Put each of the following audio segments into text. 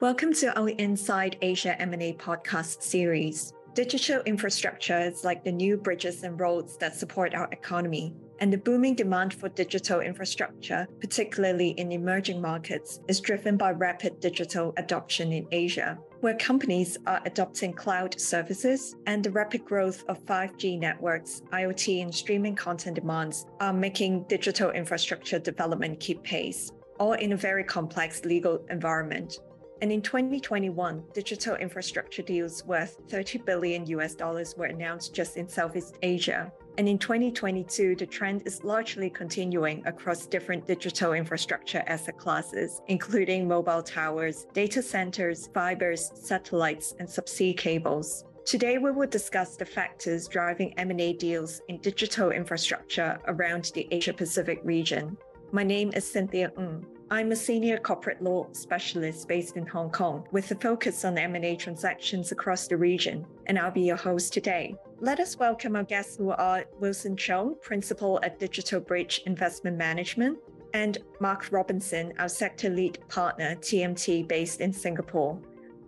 Welcome to our Inside Asia M&A podcast series. Digital infrastructure is like the new bridges and roads that support our economy. And the booming demand for digital infrastructure, particularly in emerging markets, is driven by rapid digital adoption in Asia, where companies are adopting cloud services and the rapid growth of 5G networks, IoT, and streaming content demands are making digital infrastructure development keep pace, all in a very complex legal environment. And in 2021, digital infrastructure deals worth 30 billion US dollars were announced just in Southeast Asia. And in 2022, the trend is largely continuing across different digital infrastructure asset classes, including mobile towers, data centers, fibers, satellites, and subsea cables. Today, we will discuss the factors driving M&A deals in digital infrastructure around the Asia Pacific region. My name is Cynthia Ng. I'm a senior corporate law specialist based in Hong Kong with a focus on M&A transactions across the region, and I'll be your host today. Let us welcome our guests who are Wilson Chung, principal at Digital Bridge Investment Management, and Mark Robinson, our sector lead partner, TMT, based in Singapore.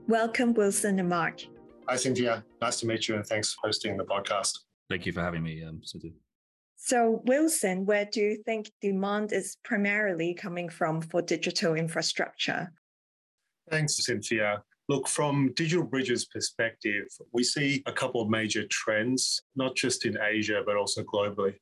Welcome, Wilson and Mark. Hi, Cynthia. Nice to meet you, and thanks for hosting the podcast. Thank you for having me, um, Cynthia. So, Wilson, where do you think demand is primarily coming from for digital infrastructure? Thanks, Cynthia. Look, from Digital Bridge's perspective, we see a couple of major trends, not just in Asia, but also globally.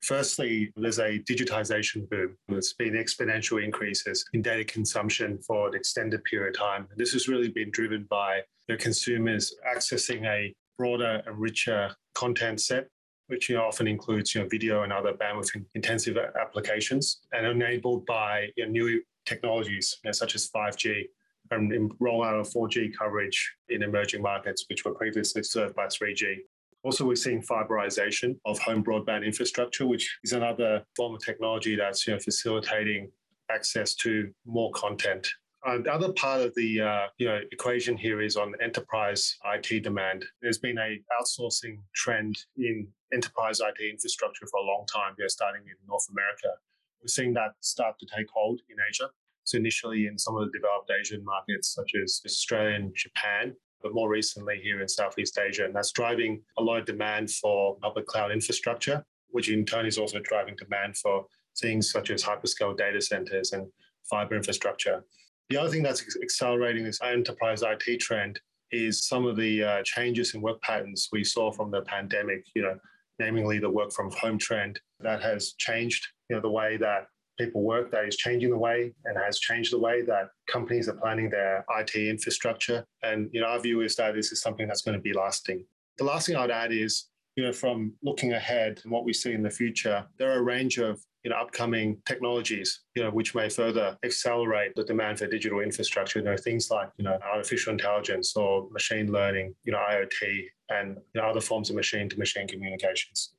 Firstly, there's a digitization boom. There's been exponential increases in data consumption for an extended period of time. This has really been driven by the consumers accessing a broader and richer content set which you know, often includes you know, video and other bandwidth intensive applications, and enabled by you know, new technologies you know, such as 5G and rollout of 4G coverage in emerging markets, which were previously served by 3G. Also, we're seeing fiberization of home broadband infrastructure, which is another form of technology that's you know, facilitating access to more content uh, the other part of the uh, you know equation here is on enterprise IT demand. There's been a outsourcing trend in enterprise IT infrastructure for a long time. We're starting in North America. We're seeing that start to take hold in Asia. So initially in some of the developed Asian markets such as Australia and Japan, but more recently here in Southeast Asia, and that's driving a lot of demand for public cloud infrastructure, which in turn is also driving demand for things such as hyperscale data centers and fiber infrastructure. The other thing that's accelerating this enterprise IT trend is some of the uh, changes in work patterns we saw from the pandemic, you know, namely the work from home trend that has changed, you know, the way that people work, that is changing the way and has changed the way that companies are planning their IT infrastructure. And, you know, our view is that this is something that's going to be lasting. The last thing I'd add is, you know, from looking ahead and what we see in the future, there are a range of you know, upcoming technologies, you know, which may further accelerate the demand for digital infrastructure. You know, things like, you know, artificial intelligence or machine learning, you know, IoT and you know, other forms of machine to machine communications.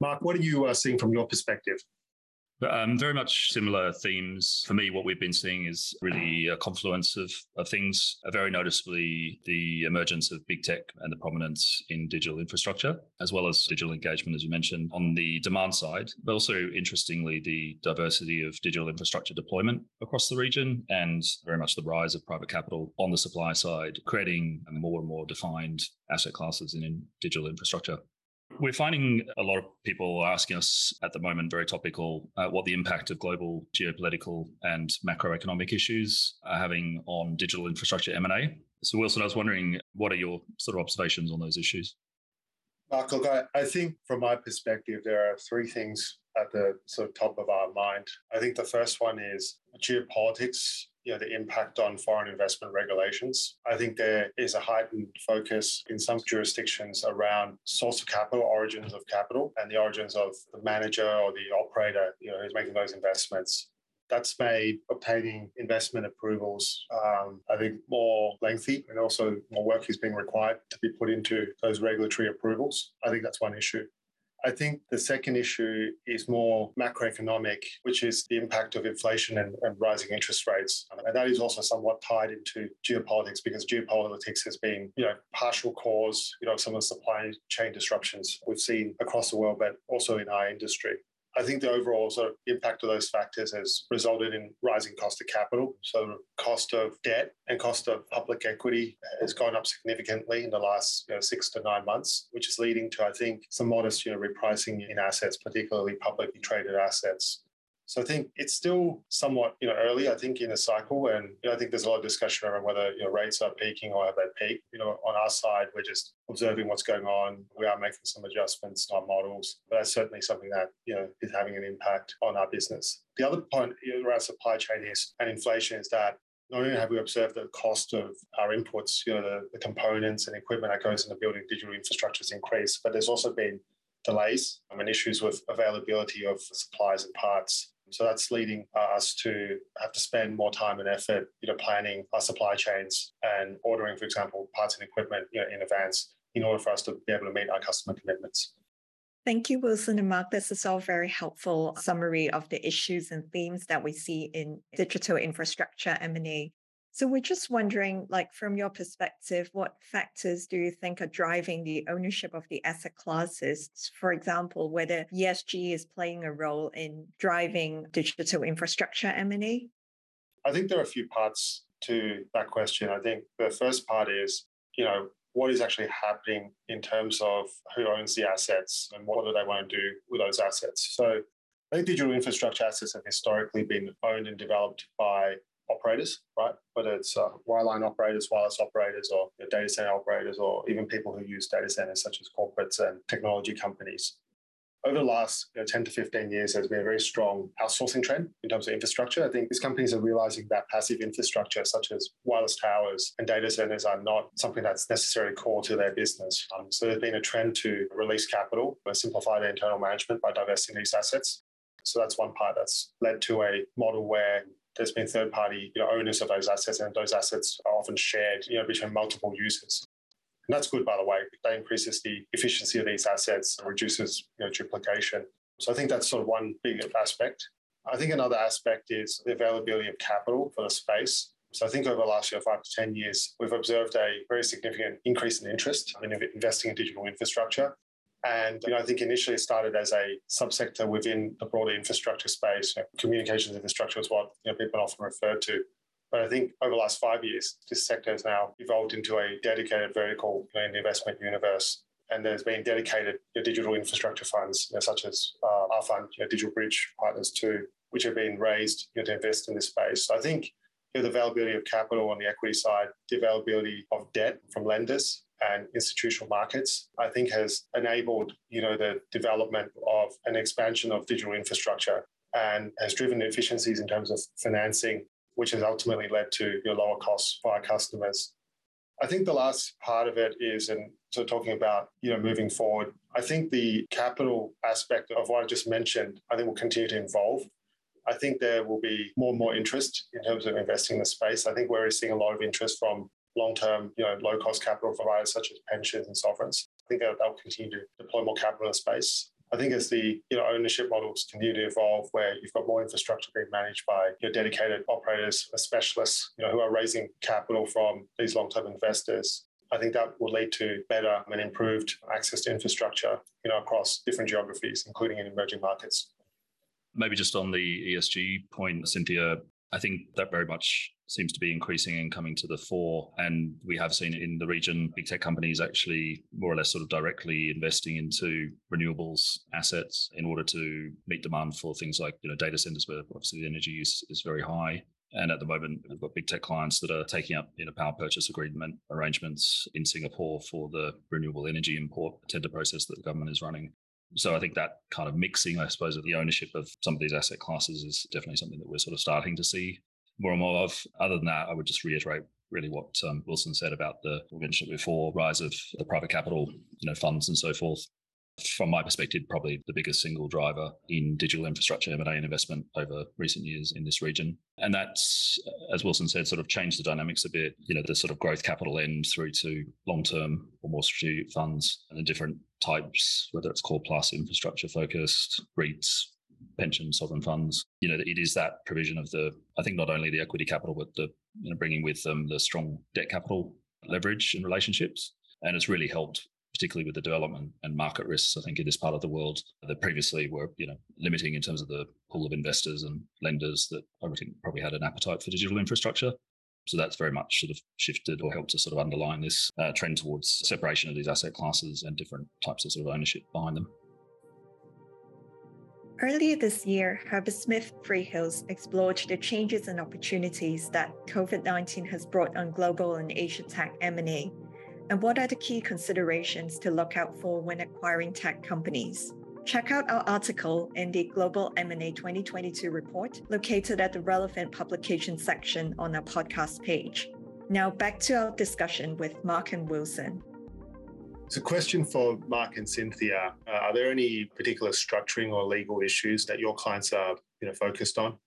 Mark, what are you uh, seeing from your perspective? Um, very much similar themes. For me, what we've been seeing is really a confluence of, of things, uh, very noticeably the emergence of big tech and the prominence in digital infrastructure, as well as digital engagement, as you mentioned, on the demand side, but also interestingly, the diversity of digital infrastructure deployment across the region and very much the rise of private capital on the supply side, creating more and more defined asset classes in, in digital infrastructure. We're finding a lot of people asking us at the moment, very topical, uh, what the impact of global geopolitical and macroeconomic issues are having on digital infrastructure M&A. So, Wilson, I was wondering, what are your sort of observations on those issues? Mark, look, I, I think from my perspective, there are three things at the sort of top of our mind. I think the first one is geopolitics you know, the impact on foreign investment regulations. I think there is a heightened focus in some jurisdictions around source of capital, origins of capital, and the origins of the manager or the operator, you know, who's making those investments. That's made obtaining investment approvals, um, I think, more lengthy, and also more work is being required to be put into those regulatory approvals. I think that's one issue. I think the second issue is more macroeconomic, which is the impact of inflation and, and, rising interest rates. And that is also somewhat tied into geopolitics because geopolitics has been, you know, partial cause, you know, some of the supply chain disruptions we've seen across the world, but also in our industry. I think the overall sort of impact of those factors has resulted in rising cost of capital. So cost of debt and cost of public equity has gone up significantly in the last you know, six to nine months, which is leading to, I think, some modest you know, repricing in assets, particularly publicly traded assets. So I think it's still somewhat you know early. I think in a cycle, and you know, I think there's a lot of discussion around whether you know rates are peaking or have they peaked. You know, on our side, we're just observing what's going on. We are making some adjustments to our models, but that's certainly something that you know is having an impact on our business. The other point around supply chain is and inflation is that not only have we observed the cost of our inputs, you know, the, the components and equipment that goes into building digital infrastructure has increased, but there's also been delays and issues with availability of supplies and parts so that's leading uh, us to have to spend more time and effort, you know, planning our supply chains and ordering, for example, parts and equipment you know, in advance in order for us to be able to meet our customer commitments. Thank you, Wilson and Mark. This is all very helpful summary of the issues and themes that we see in digital infrastructure M&A. So we're just wondering, like from your perspective, what factors do you think are driving the ownership of the asset classes? For example, whether ESG is playing a role in driving digital infrastructure M&A? I think there are a few parts to that question. I think the first part is, you know, what is actually happening in terms of who owns the assets and what do they want to do with those assets. So I think digital infrastructure assets have historically been owned and developed by operators, right? Whether it's uh, wireline operators, wireless operators, or you know, data center operators, or even people who use data centers, such as corporates and technology companies. Over the last you know, 10 to 15 years, there's been a very strong outsourcing trend in terms of infrastructure. I think these companies are realizing that passive infrastructure, such as wireless towers and data centers, are not something that's necessarily core to their business. Um, so there's been a trend to release capital and simplify their internal management by divesting these assets. So that's one part that's led to a model where there's been third party you know, owners of those assets, and those assets are often shared you know, between multiple users. And that's good, by the way. That increases the efficiency of these assets and reduces you know, duplication. So I think that's sort of one big aspect. I think another aspect is the availability of capital for the space. So I think over the last year, five to 10 years, we've observed a very significant increase in interest in investing in digital infrastructure. And you know, I think initially it started as a subsector within the broader infrastructure space. You know, communications infrastructure is what you know, people often refer to. But I think over the last five years, this sector has now evolved into a dedicated vertical in the investment universe. And there's been dedicated you know, digital infrastructure funds, you know, such as uh, our fund, you know, Digital Bridge Partners 2, which have been raised you know, to invest in this space. So I think the availability of capital on the equity side, the availability of debt from lenders, and institutional markets, I think has enabled, you know, the development of an expansion of digital infrastructure and has driven efficiencies in terms of financing, which has ultimately led to you know, lower costs for our customers. I think the last part of it is, and so talking about, you know, moving forward, I think the capital aspect of what I just mentioned, I think will continue to evolve. I think there will be more and more interest in terms of investing in the space. I think we're seeing a lot of interest from long-term, you know, low-cost capital providers such as pensions and sovereigns. I think they'll, they'll continue to deploy more capital in the space. I think as the you know ownership models continue to evolve, where you've got more infrastructure being managed by you know, dedicated operators, specialists, you know, who are raising capital from these long-term investors, I think that will lead to better and improved access to infrastructure, you know, across different geographies, including in emerging markets. Maybe just on the ESG point, Cynthia, I think that very much seems to be increasing and coming to the fore. And we have seen in the region big tech companies actually more or less sort of directly investing into renewables assets in order to meet demand for things like you know data centers, where obviously the energy use is very high. And at the moment, we've got big tech clients that are taking up you know, power purchase agreement arrangements in Singapore for the renewable energy import tender process that the government is running. So I think that kind of mixing, I suppose, of the ownership of some of these asset classes is definitely something that we're sort of starting to see more and more of. Other than that, I would just reiterate really what um, Wilson said about the we mentioned before rise of the private capital, you know, funds and so forth. From my perspective, probably the biggest single driver in digital infrastructure M&A investment over recent years in this region. And that's, as Wilson said, sort of changed the dynamics a bit, you know, the sort of growth capital end through to long-term or more strategic funds and the different types, whether it's core plus infrastructure focused, REITs, pension sovereign funds. You know, it is that provision of the, I think not only the equity capital, but the, you know, bringing with them the strong debt capital leverage and relationships. And it's really helped particularly with the development and market risks. I think in this part of the world that previously were, you know, limiting in terms of the pool of investors and lenders that I think probably had an appetite for digital infrastructure. So that's very much sort of shifted or helped to sort of underline this uh, trend towards separation of these asset classes and different types of sort of ownership behind them. Earlier this year, Herbert Smith Freehills explored the changes and opportunities that COVID-19 has brought on global and Asia tech M&A, and what are the key considerations to look out for when acquiring tech companies. Check out our article in the Global M&A 2022 report located at the relevant publication section on our podcast page. Now back to our discussion with Mark and Wilson. It's a question for Mark and Cynthia. Uh, are there any particular structuring or legal issues that your clients are you know, focused on?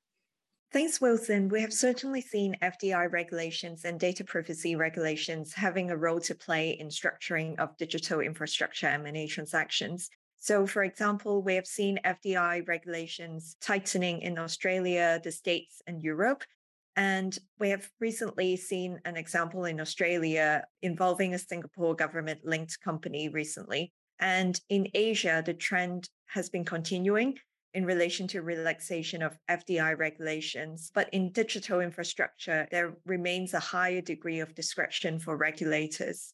Thanks, Wilson. We have certainly seen FDI regulations and data privacy regulations having a role to play in structuring of digital infrastructure M&A transactions. So, for example, we have seen FDI regulations tightening in Australia, the States, and Europe, and we have recently seen an example in Australia involving a Singapore government linked company recently. And in Asia, the trend has been continuing in relation to relaxation of FDI regulations. But in digital infrastructure, there remains a higher degree of discretion for regulators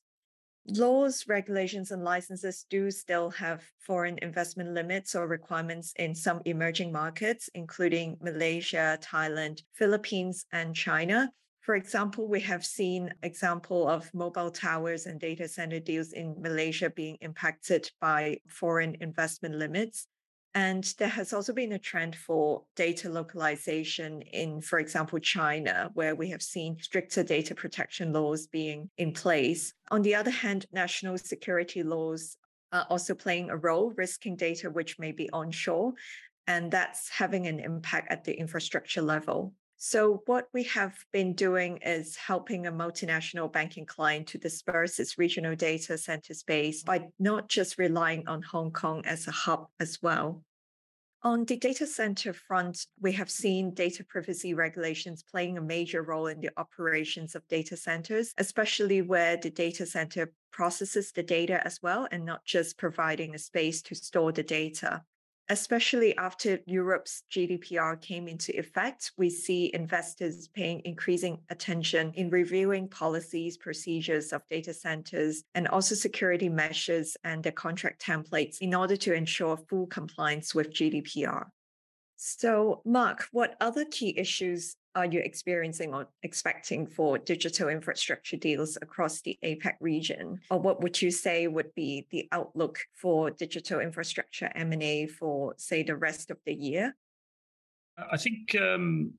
laws, regulations, and licenses do still have foreign investment limits or requirements in some emerging markets, including Malaysia, Thailand, Philippines, and China. For example, we have seen example of mobile towers and data center deals in Malaysia being impacted by foreign investment limits. And there has also been a trend for data localization in, for example, China, where we have seen stricter data protection laws being in place. On the other hand, national security laws are also playing a role, risking data which may be onshore. And that's having an impact at the infrastructure level. So, what we have been doing is helping a multinational banking client to disperse its regional data center space by not just relying on Hong Kong as a hub as well. On the data center front, we have seen data privacy regulations playing a major role in the operations of data centers, especially where the data center processes the data as well and not just providing a space to store the data especially after Europe's GDPR came into effect, we see investors paying increasing attention in reviewing policies, procedures of data centers, and also security measures and the contract templates in order to ensure full compliance with GDPR. So, Mark, what other key issues are you experiencing or expecting for digital infrastructure deals across the APAC region? Or what would you say would be the outlook for digital infrastructure M&A for, say, the rest of the year? I think um,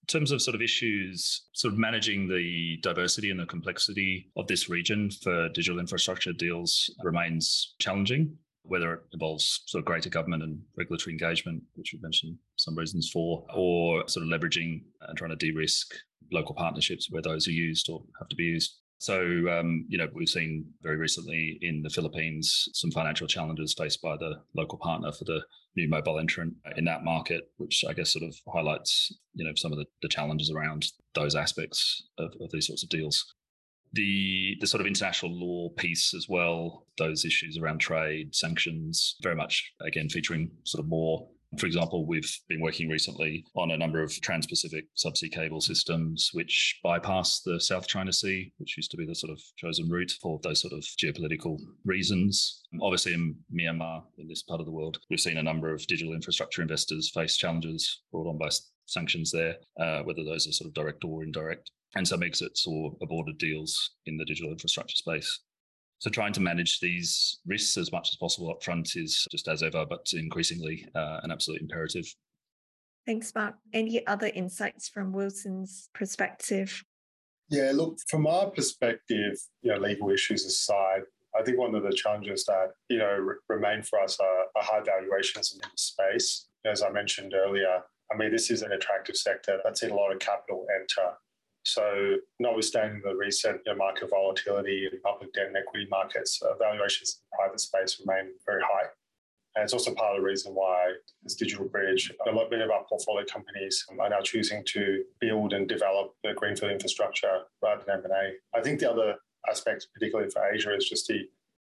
in terms of sort of issues, sort of managing the diversity and the complexity of this region for digital infrastructure deals remains challenging whether it involves sort of greater government and regulatory engagement, which we've mentioned some reasons for, or sort of leveraging and trying to de-risk local partnerships where those are used or have to be used. So, um, you know, we've seen very recently in the Philippines some financial challenges faced by the local partner for the new mobile entrant in that market, which I guess sort of highlights, you know, some of the, the challenges around those aspects of, of these sorts of deals the the sort of international law piece as well, those issues around trade, sanctions, very much again featuring sort of more. For example, we've been working recently on a number of trans-Pacific subsea cable systems which bypass the South China Sea, which used to be the sort of chosen route for those sort of geopolitical reasons. Obviously, in Myanmar, in this part of the world, we've seen a number of digital infrastructure investors face challenges brought on by sanctions there, uh, whether those are sort of direct or indirect and some exits or aborted deals in the digital infrastructure space. So trying to manage these risks as much as possible up front is just as ever, but increasingly uh, an absolute imperative. Thanks, Mark. Any other insights from Wilson's perspective? Yeah, look, from our perspective, you know, legal issues aside, I think one of the challenges that you know r- remain for us are, are high valuations in the space. As I mentioned earlier, I mean, this is an attractive sector that's seen a lot of capital enter so, notwithstanding the recent you know, market volatility in public debt and equity markets, uh, valuations in the private space remain very high. And it's also part of the reason why this digital bridge, a lot of our portfolio companies are now choosing to build and develop the greenfield infrastructure rather than M&A. I think the other aspect, particularly for Asia, is just the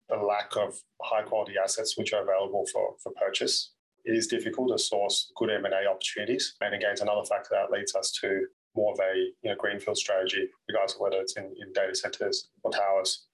the lack of high quality assets which are available for, for purchase. It is difficult to source good M&A opportunities. And again, it's another factor that leads us to more of a you know, greenfield strategy, regardless of whether it's in, in data centers or towers.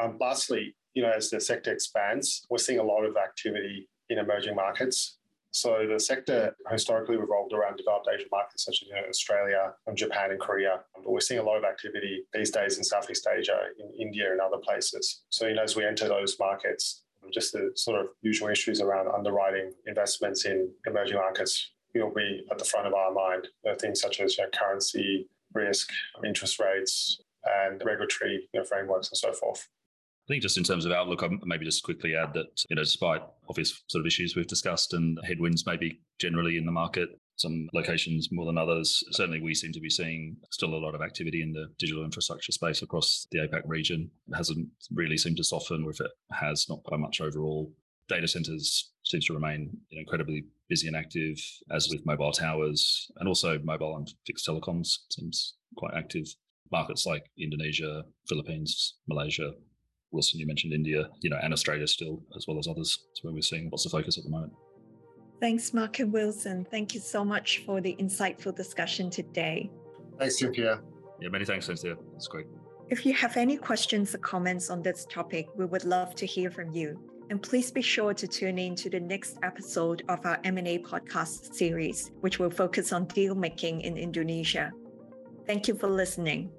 Um, lastly, you know, as the sector expands, we're seeing a lot of activity in emerging markets. So the sector historically revolved around developed Asian markets such as you know, Australia, and Japan, and Korea. But we're seeing a lot of activity these days in Southeast Asia, in India, and other places. So you know, as we enter those markets, just the sort of usual issues around underwriting investments in emerging markets will be at the front of our mind. Things such as you know, currency risk, interest rates, and regulatory you know, frameworks and so forth. I think just in terms of outlook, I'll maybe just quickly add that, you know, despite obvious sort of issues we've discussed and headwinds maybe generally in the market, some locations more than others, certainly we seem to be seeing still a lot of activity in the digital infrastructure space across the APAC region. It hasn't really seemed to soften, or if it has, not by much overall. Data centers seems to remain you know, incredibly busy and active, as with mobile towers, and also mobile and fixed telecoms seems quite active. Markets like Indonesia, Philippines, Malaysia, Wilson, you mentioned India, you know, and Australia still, as well as others. That's where we're seeing what's the focus at the moment. Thanks, Mark and Wilson. Thank you so much for the insightful discussion today. Thanks, Cynthia. Yeah, many thanks, Cynthia. It's great. If you have any questions or comments on this topic, we would love to hear from you. And please be sure to tune in to the next episode of our M&A podcast series, which will focus on deal making in Indonesia. Thank you for listening.